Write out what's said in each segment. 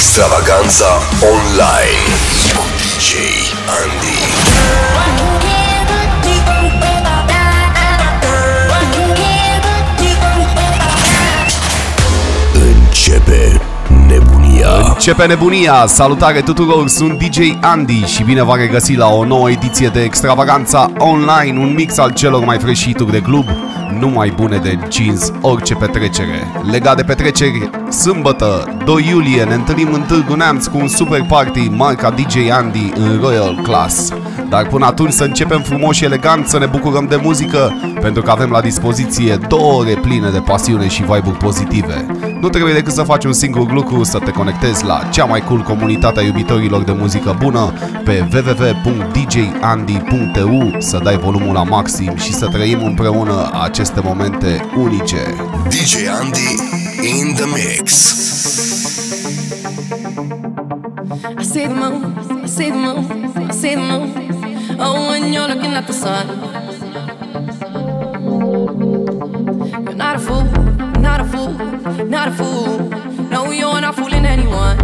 Extravaganza online cu DJ Andy. Începe nebunia. Începe nebunia! Salutare tuturor, sunt DJ Andy și bine v-am regăsit la o nouă ediție de Extravaganța Online, un mix al celor mai freșituri de club, numai bune de jeans, orice petrecere. Legat de petreceri, sâmbătă, 2 iulie, ne întâlnim în Târgu Neamț cu un super party marca DJ Andy în Royal Class. Dar până atunci să începem frumos și elegant să ne bucurăm de muzică, pentru că avem la dispoziție două ore pline de pasiune și vibe pozitive. Nu trebuie decât să faci un singur lucru, să te conectezi la cea mai cool comunitate a iubitorilor de muzică bună pe www.djandy.eu, să dai volumul la maxim și să trăim împreună aceste momente unice. DJ Andy in the mix. I see the moon, I see the moon, I see the moon. Oh, when you're looking at the sun. You're not a fool, not a fool, not a fool. No, you're not fooling anyone.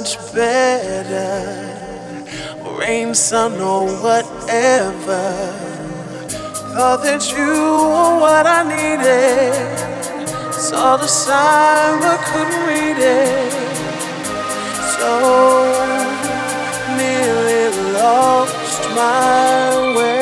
Much better. Rain, sun, or whatever. Thought that you were what I needed. Saw the sign, but couldn't read it. So nearly lost my way.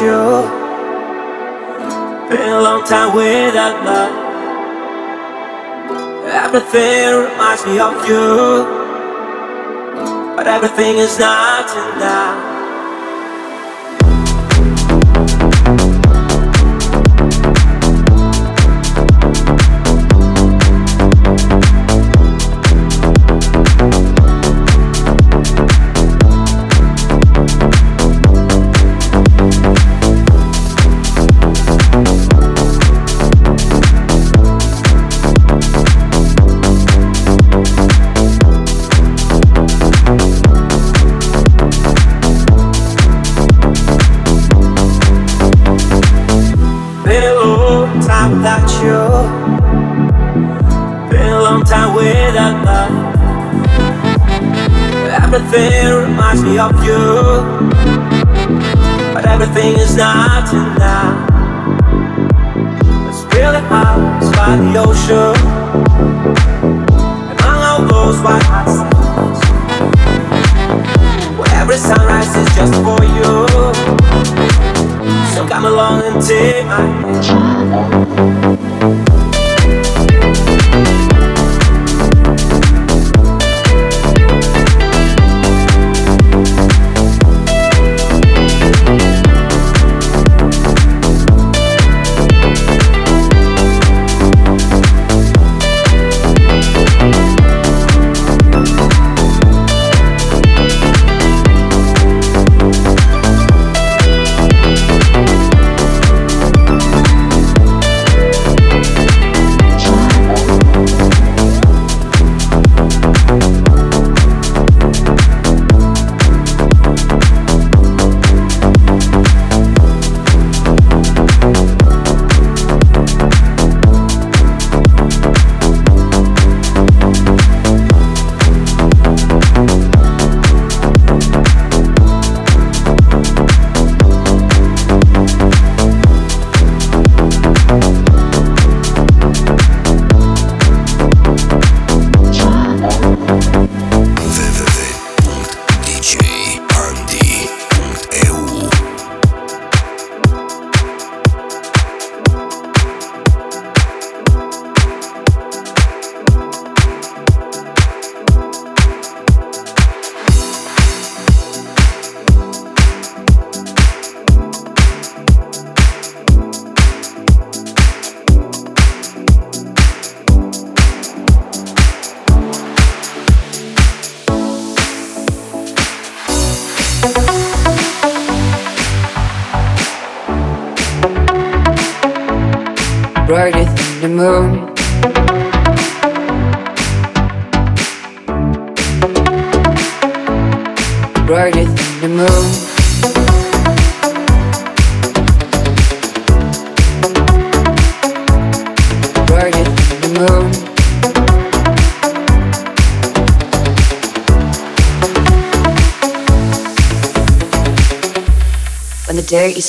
you. Been a long time without love. Everything reminds me of you, but everything is not enough. Of you. But everything is not enough. It's really hard by the ocean. Among all those white sands. Where every sunrise is just for you. So come along and take my hand.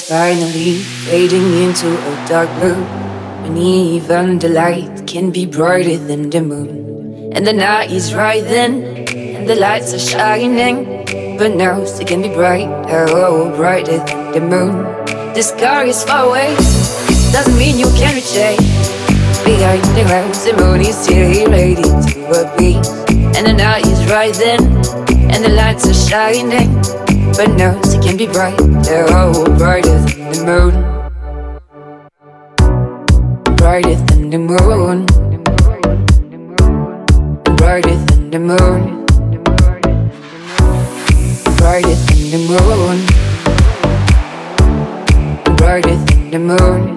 Finally fading into a dark blue. And even the light can be brighter than the moon. And the night is rising, and the lights are shining. But now it can be bright, oh, brighter than the moon. The sky is far away, doesn't mean you can reach it. Behind the clouds, the moon is still ready to appear. And the night is rising, and the lights are shining. But now it can be bright, oh, brighter than the moon. Brighter than the moon. Brighter than the moon. Brighter than the moon. Brighter than the moon.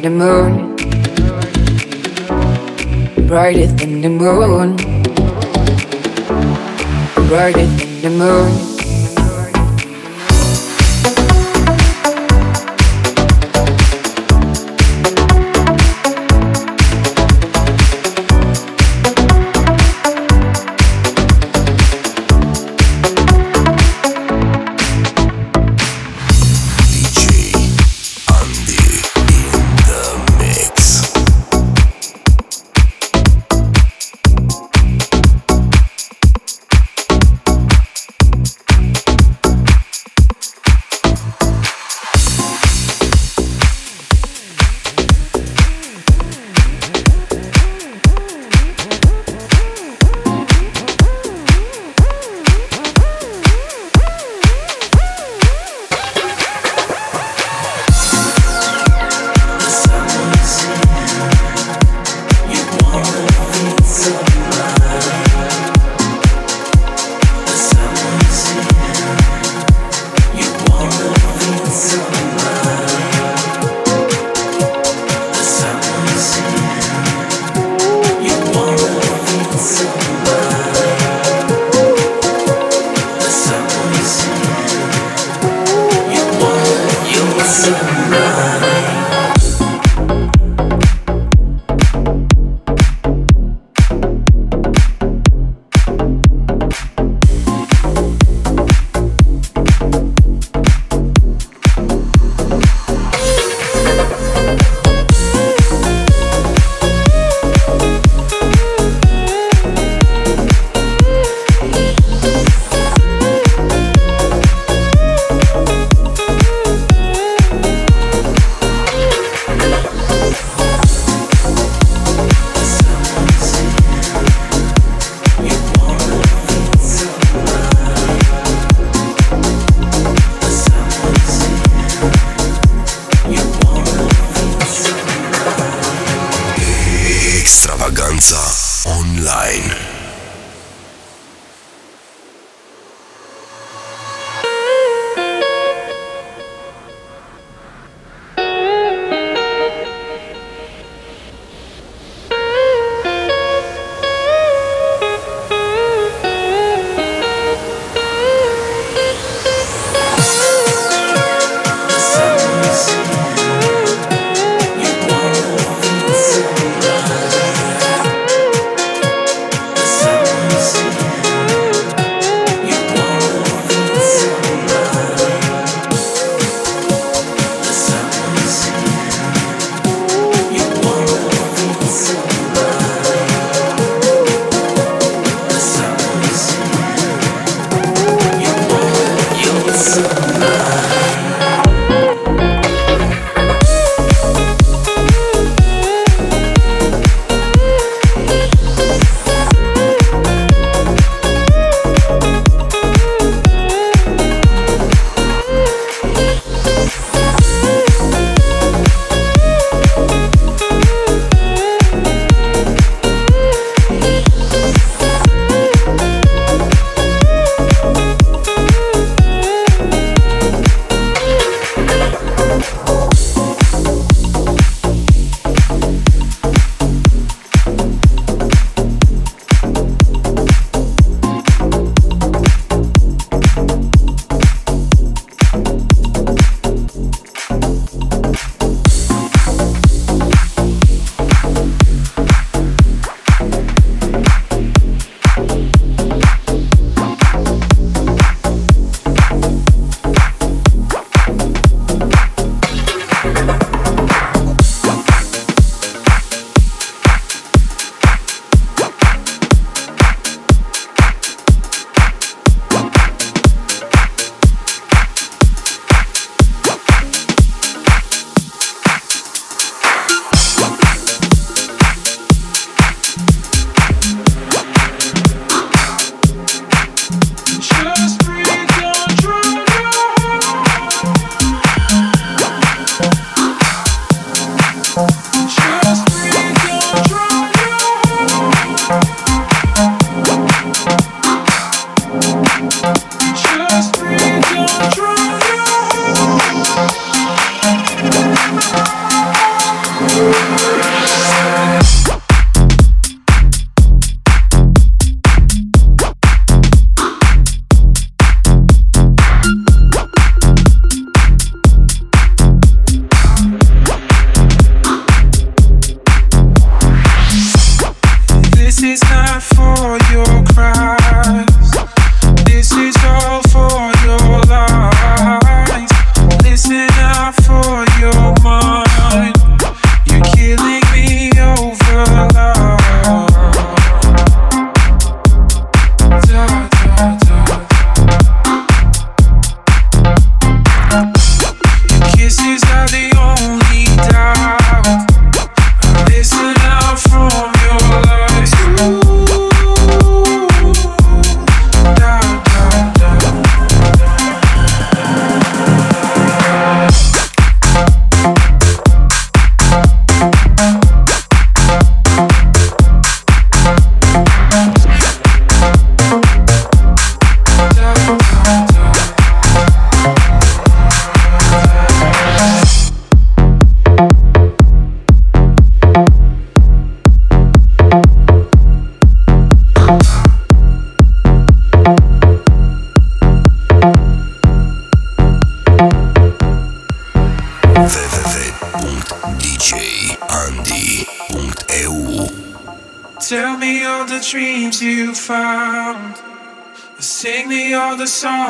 than the moon, brighter than the moon, brighter than the moon.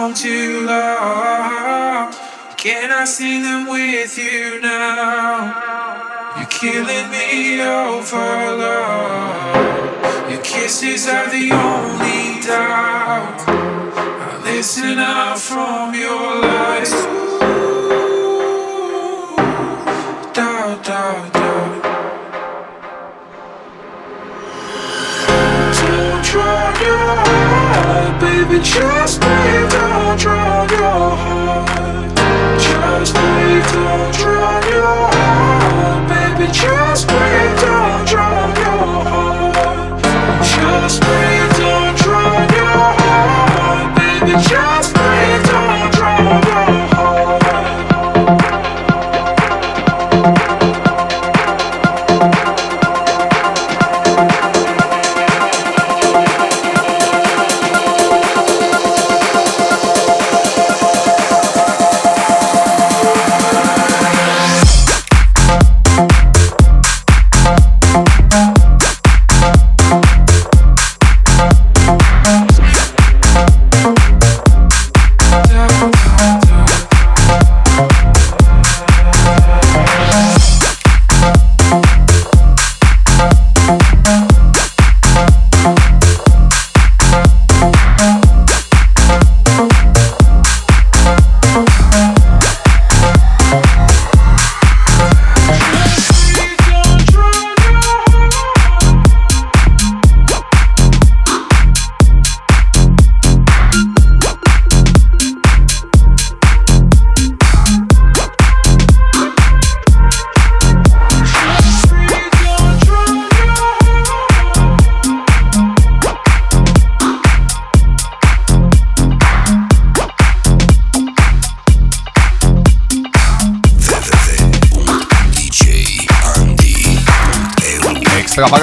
You love. Can I sing them with you now? You're killing me over love. Your kisses are the only doubt. I listen out from your lies. Baby, just breathe drown your heart. Just breathe, don't drown your heart. Baby, just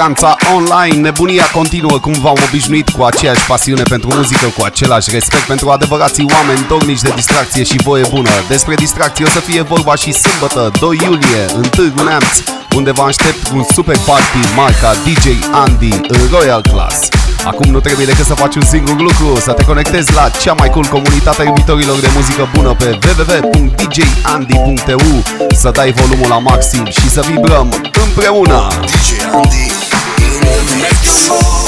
extravaganța online, nebunia continuă cum v-am obișnuit cu aceeași pasiune pentru muzică, cu același respect pentru adevărații oameni dornici de distracție și voie bună. Despre distracție o să fie vorba și sâmbătă, 2 iulie, în Târgu Neamț, unde vă aștept un super party marca DJ Andy Royal Class. Acum nu trebuie decât să faci un singur lucru, să te conectezi la cea mai cool comunitate a iubitorilor de muzică bună pe www.djandy.eu Să dai volumul la maxim și să vibrăm împreună DJ Andy in the mix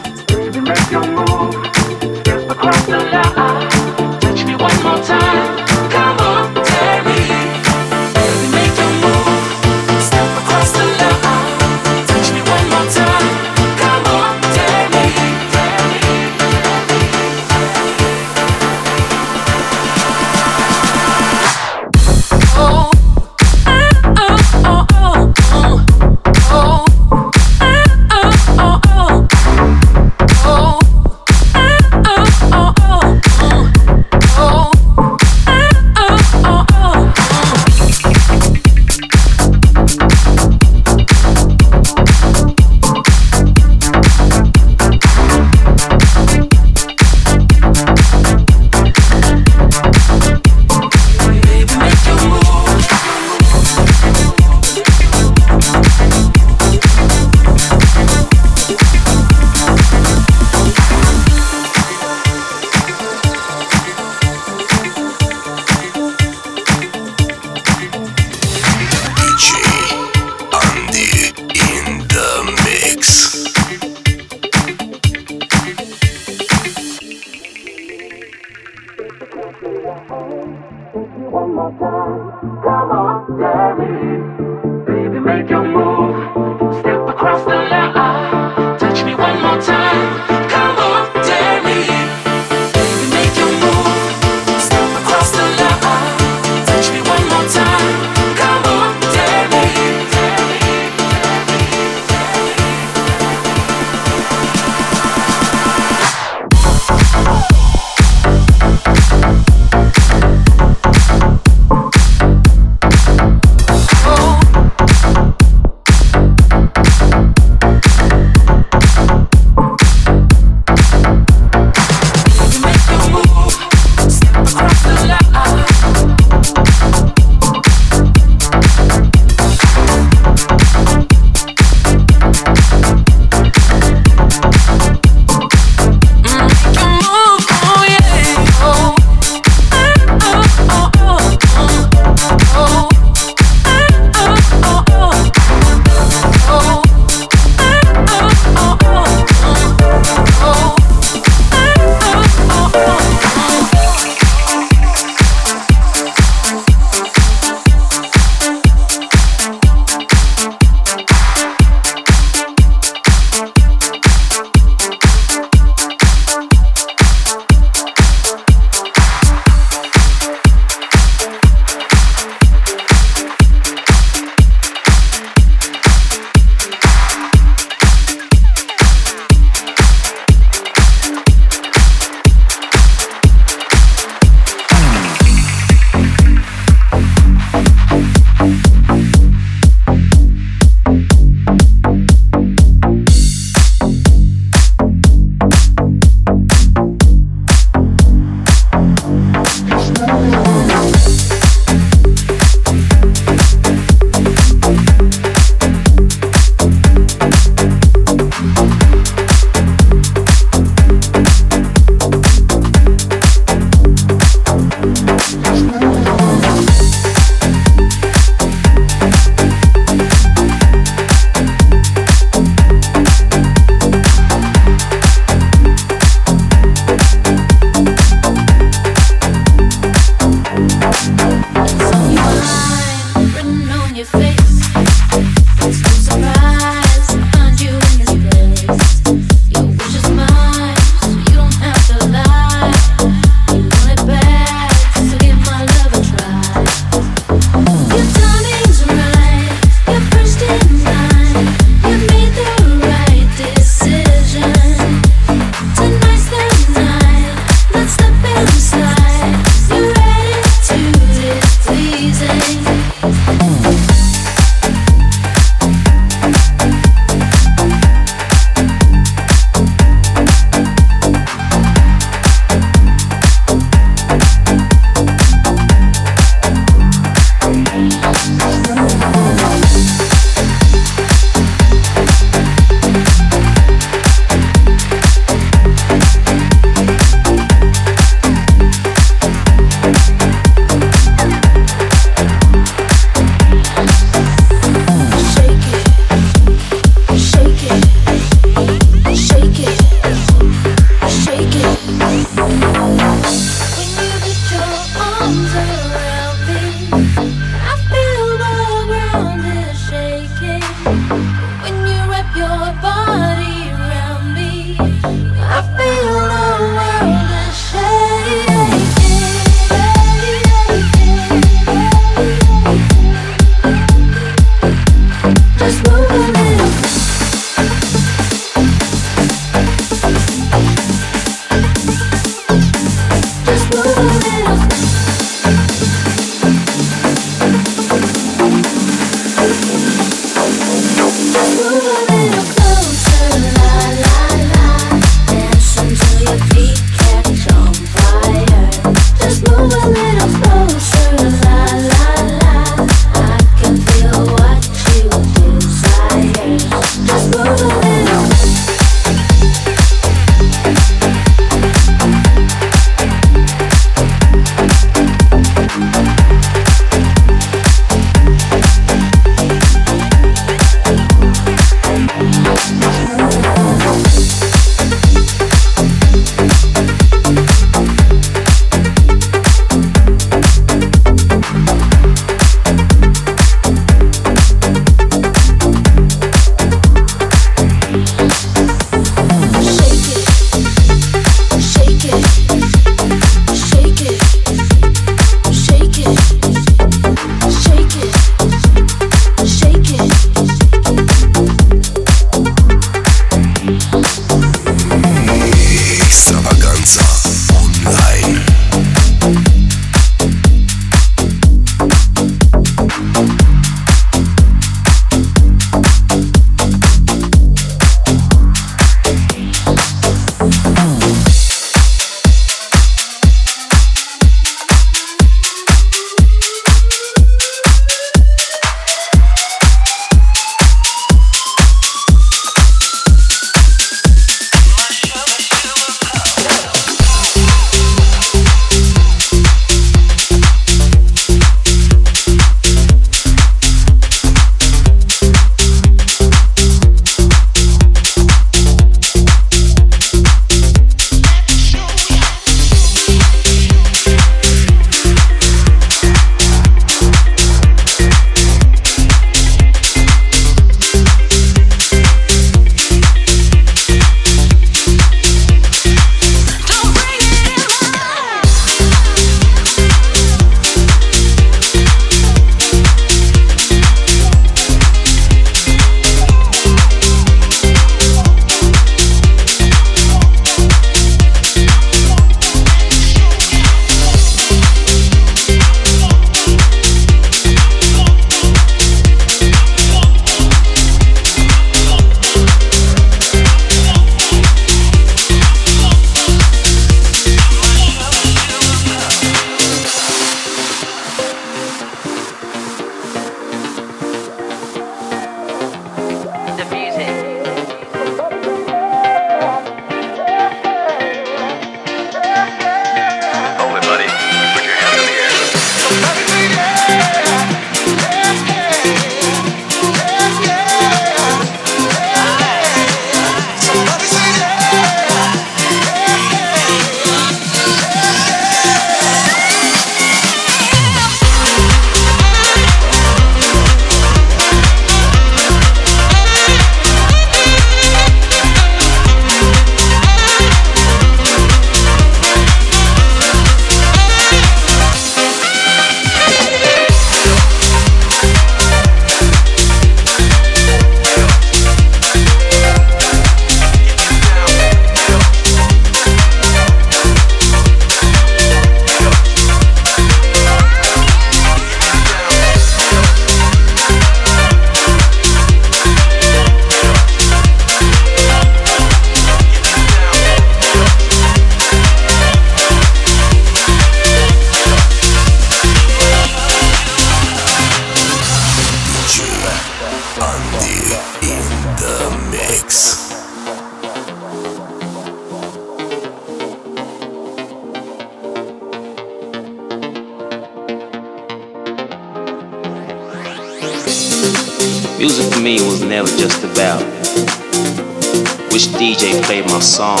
Which DJ played my song?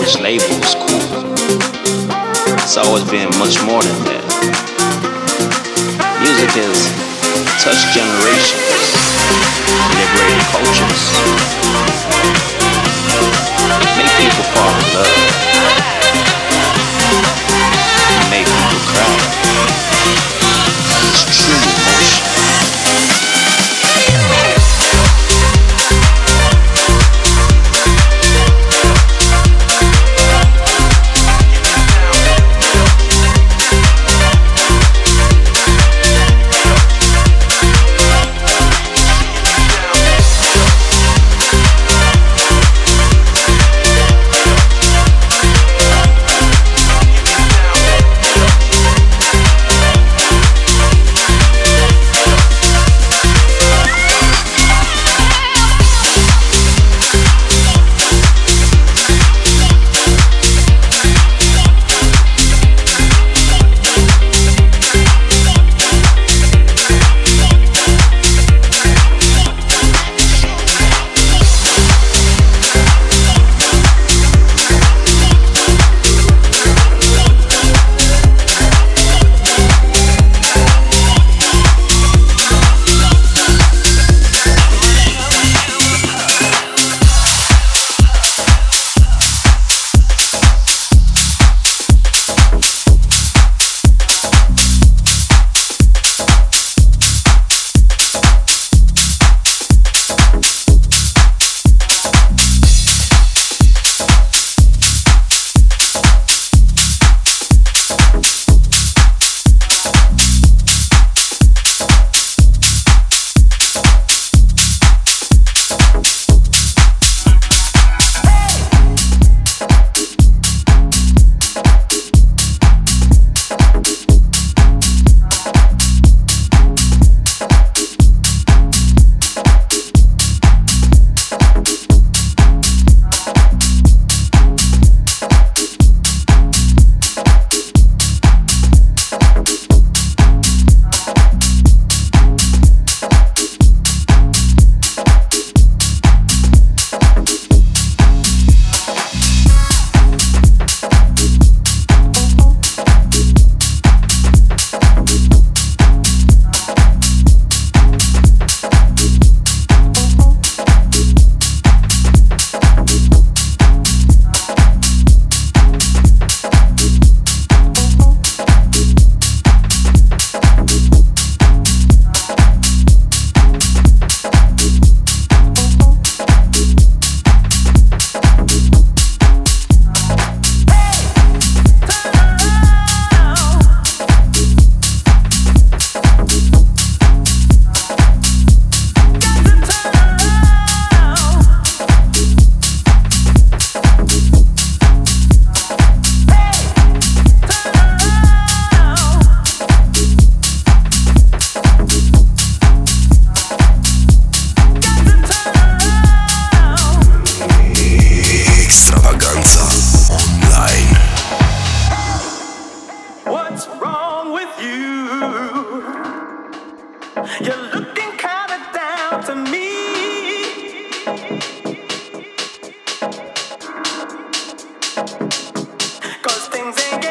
Which label label's cool? It's always been much more than that. Music has touched generations, liberated cultures, make people fall in love, make people cry. It's true. things ain't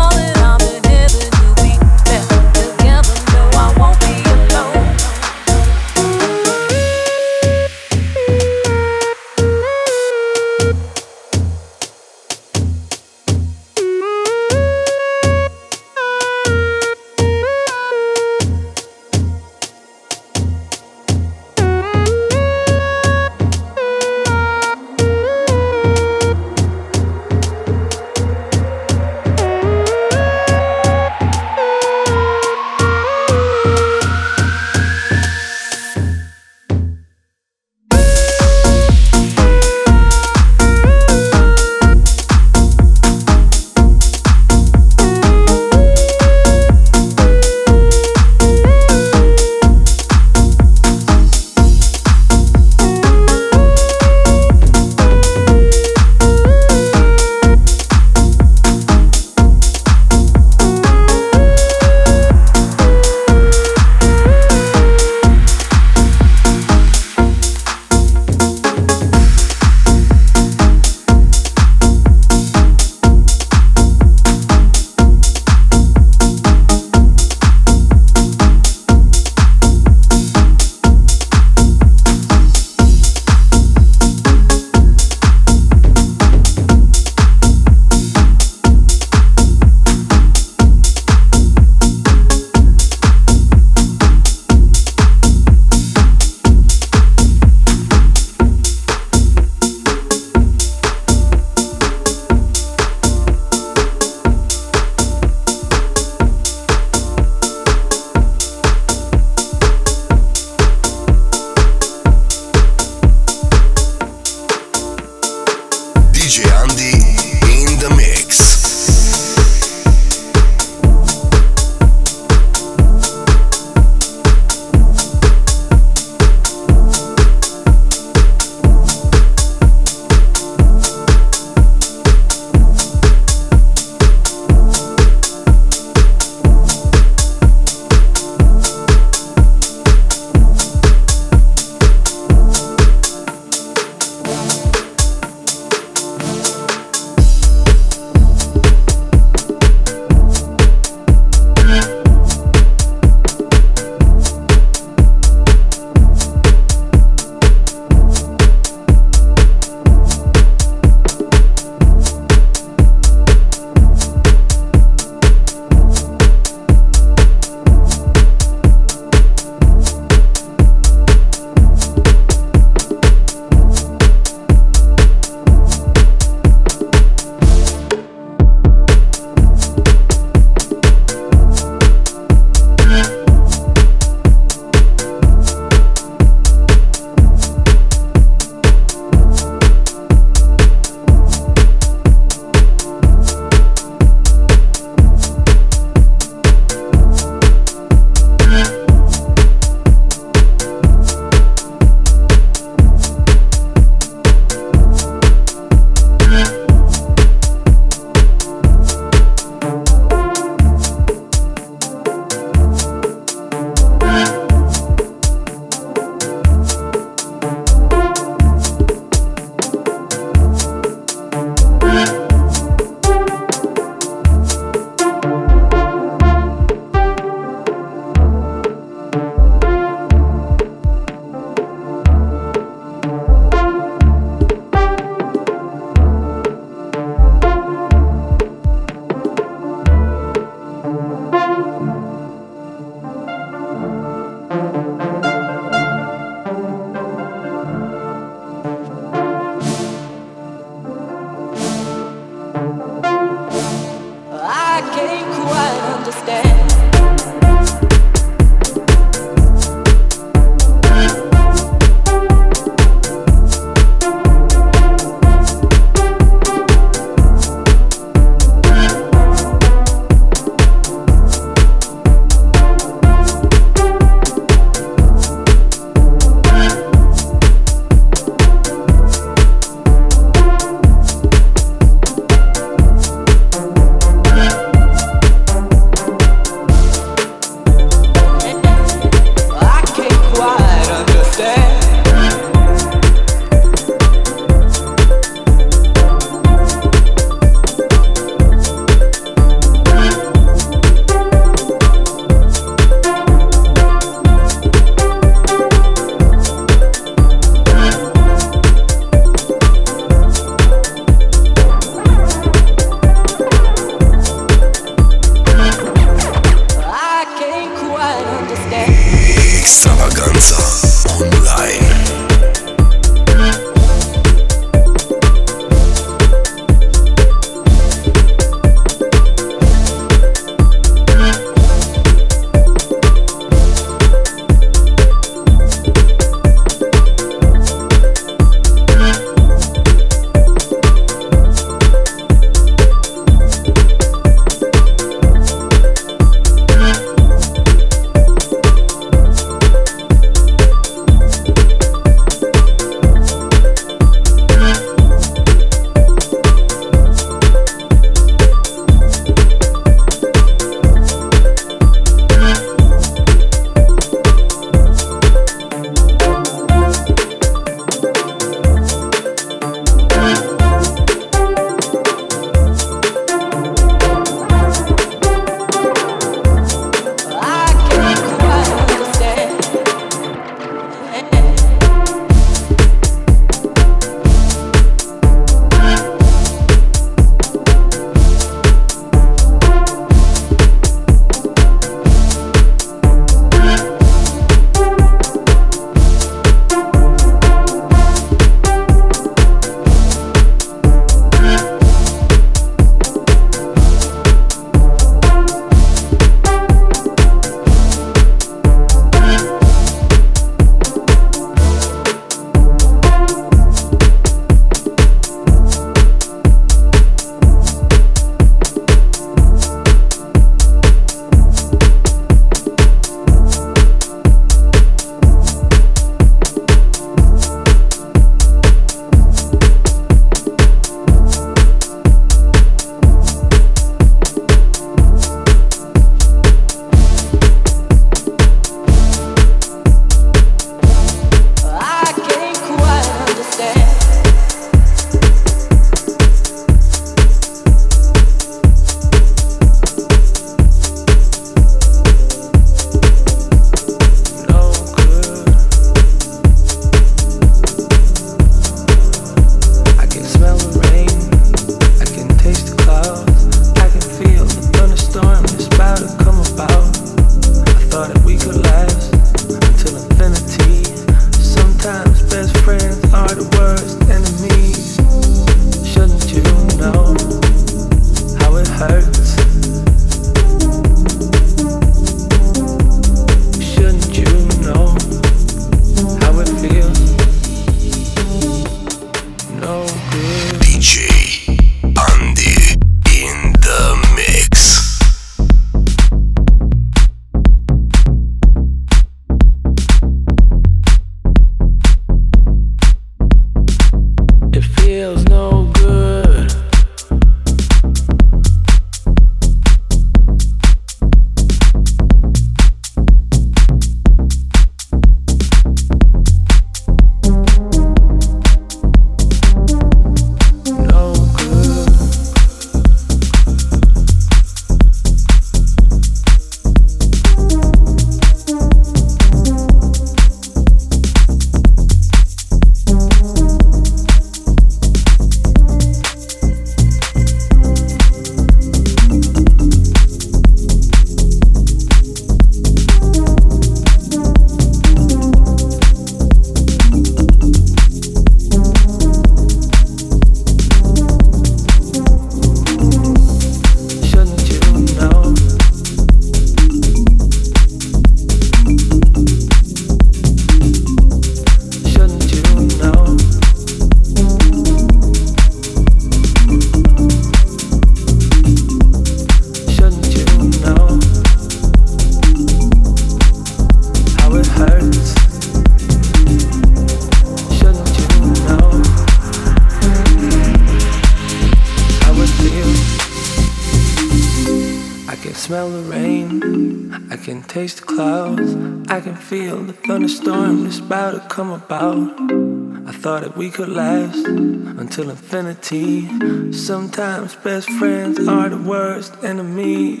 That we could last until infinity. Sometimes best friends are the worst enemies.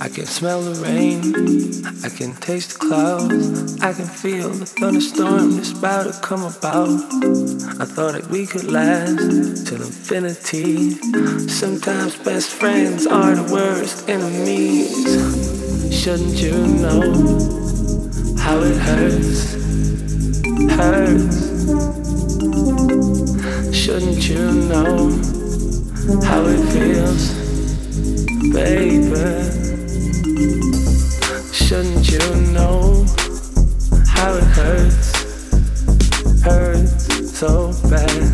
I can smell the rain, I can taste the clouds, I can feel the thunderstorm that's about to come about. I thought that we could last till infinity. Sometimes best friends are the worst enemies. Shouldn't you know how it hurts? Hurts. Shouldn't you know how it feels, baby? Shouldn't you know how it hurts, hurts so bad?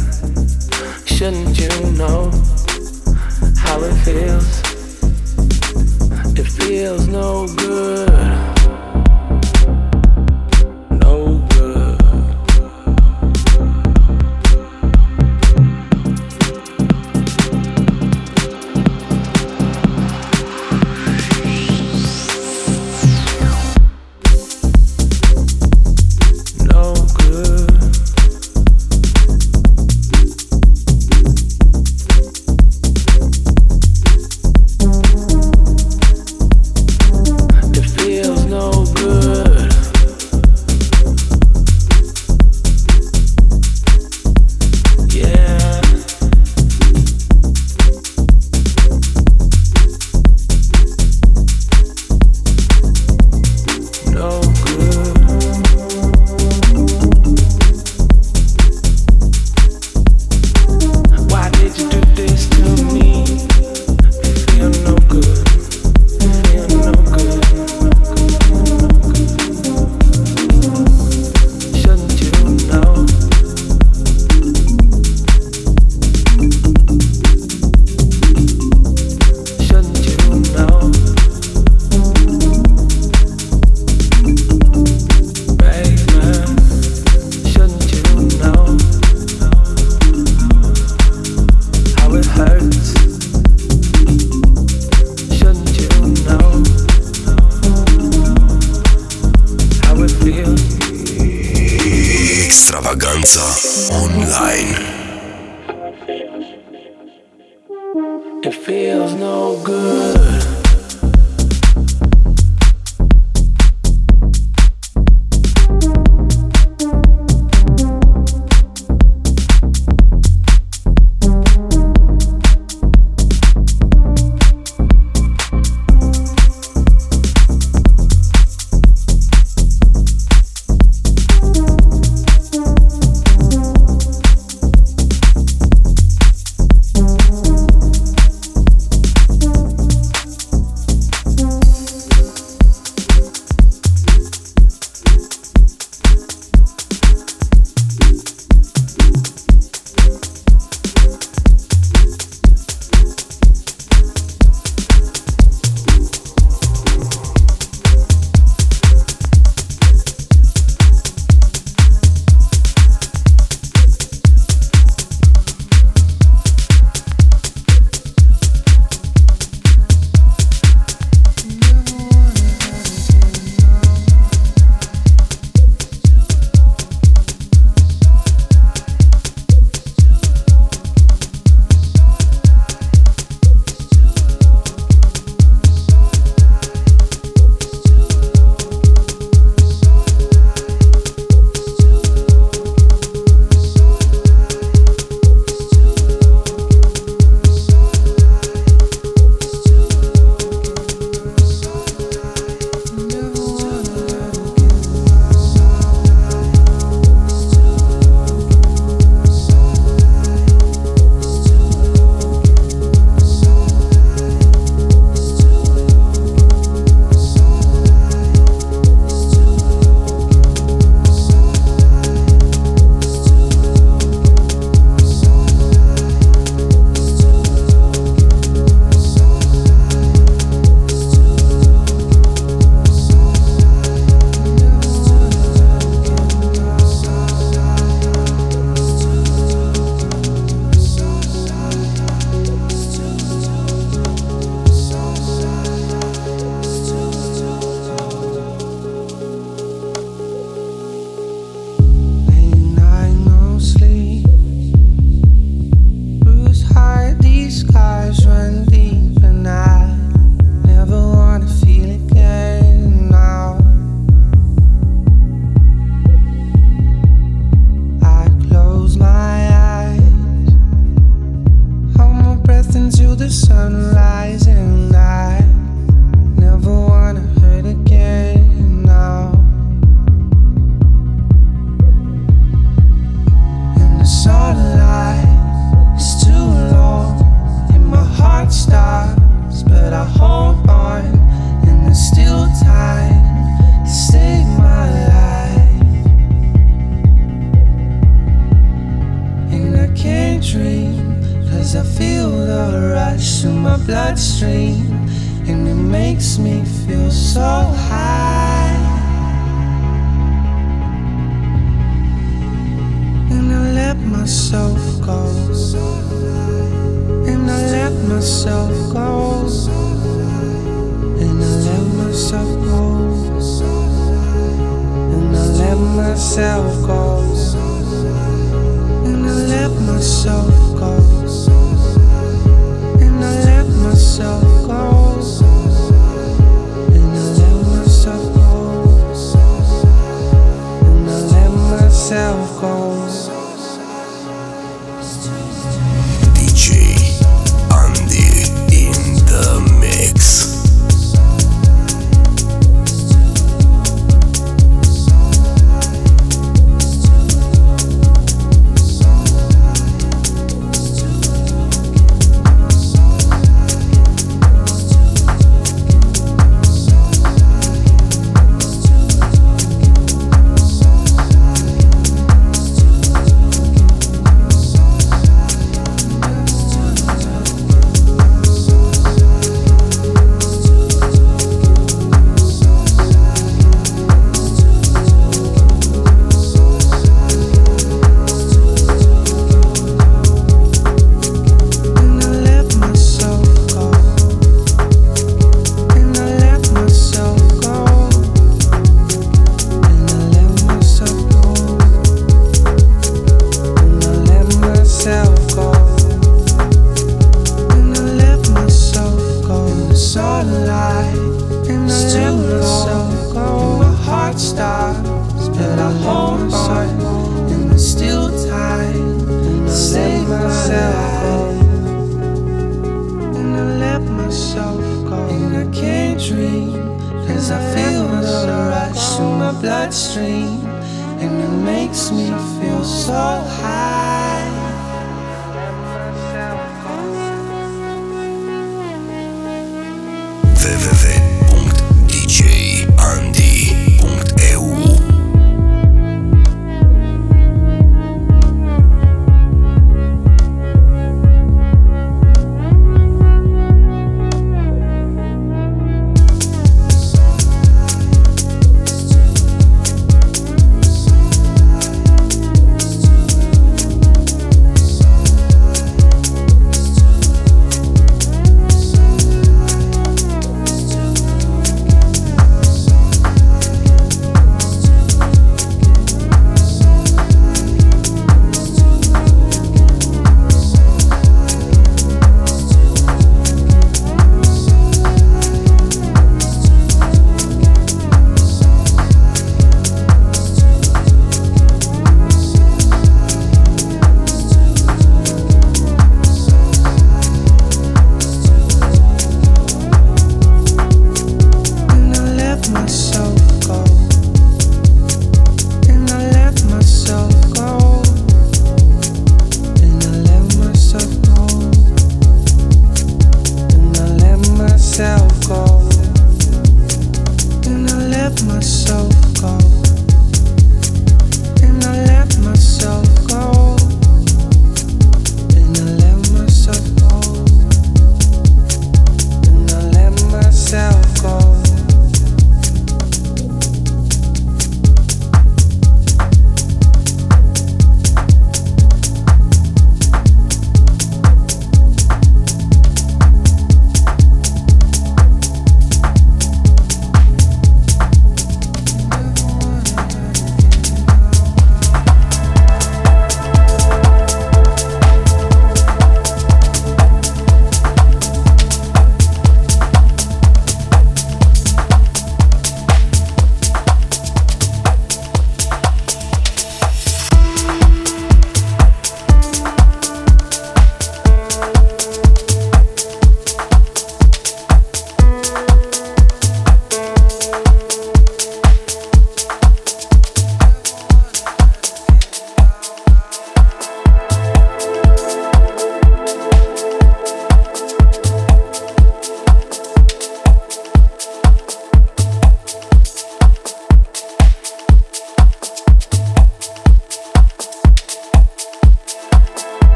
Shouldn't you know how it feels? It feels no good.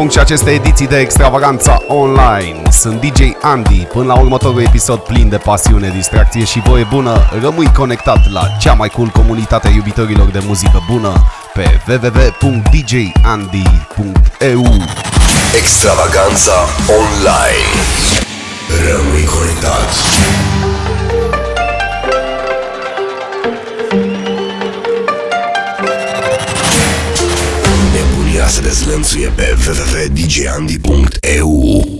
Punct și aceste ediții de extravaganța online. Sunt DJ Andy, până la următorul episod plin de pasiune, distracție și voie bună. Rămâi conectat la cea mai cool comunitate a iubitorilor de muzică bună pe www.djandy.eu Extravaganța online. Rămâi conectat. Dezlănțuie pe www.djandy.eu